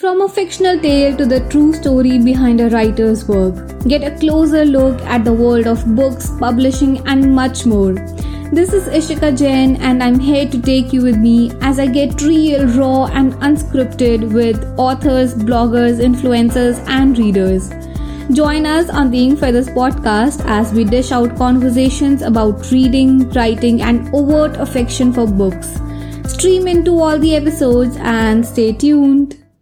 From a fictional tale to the true story behind a writer's work, get a closer look at the world of books, publishing, and much more. This is Ishika Jain, and I'm here to take you with me as I get real, raw, and unscripted with authors, bloggers, influencers, and readers. Join us on the Ink Feathers podcast as we dish out conversations about reading, writing, and overt affection for books. Stream into all the episodes and stay tuned.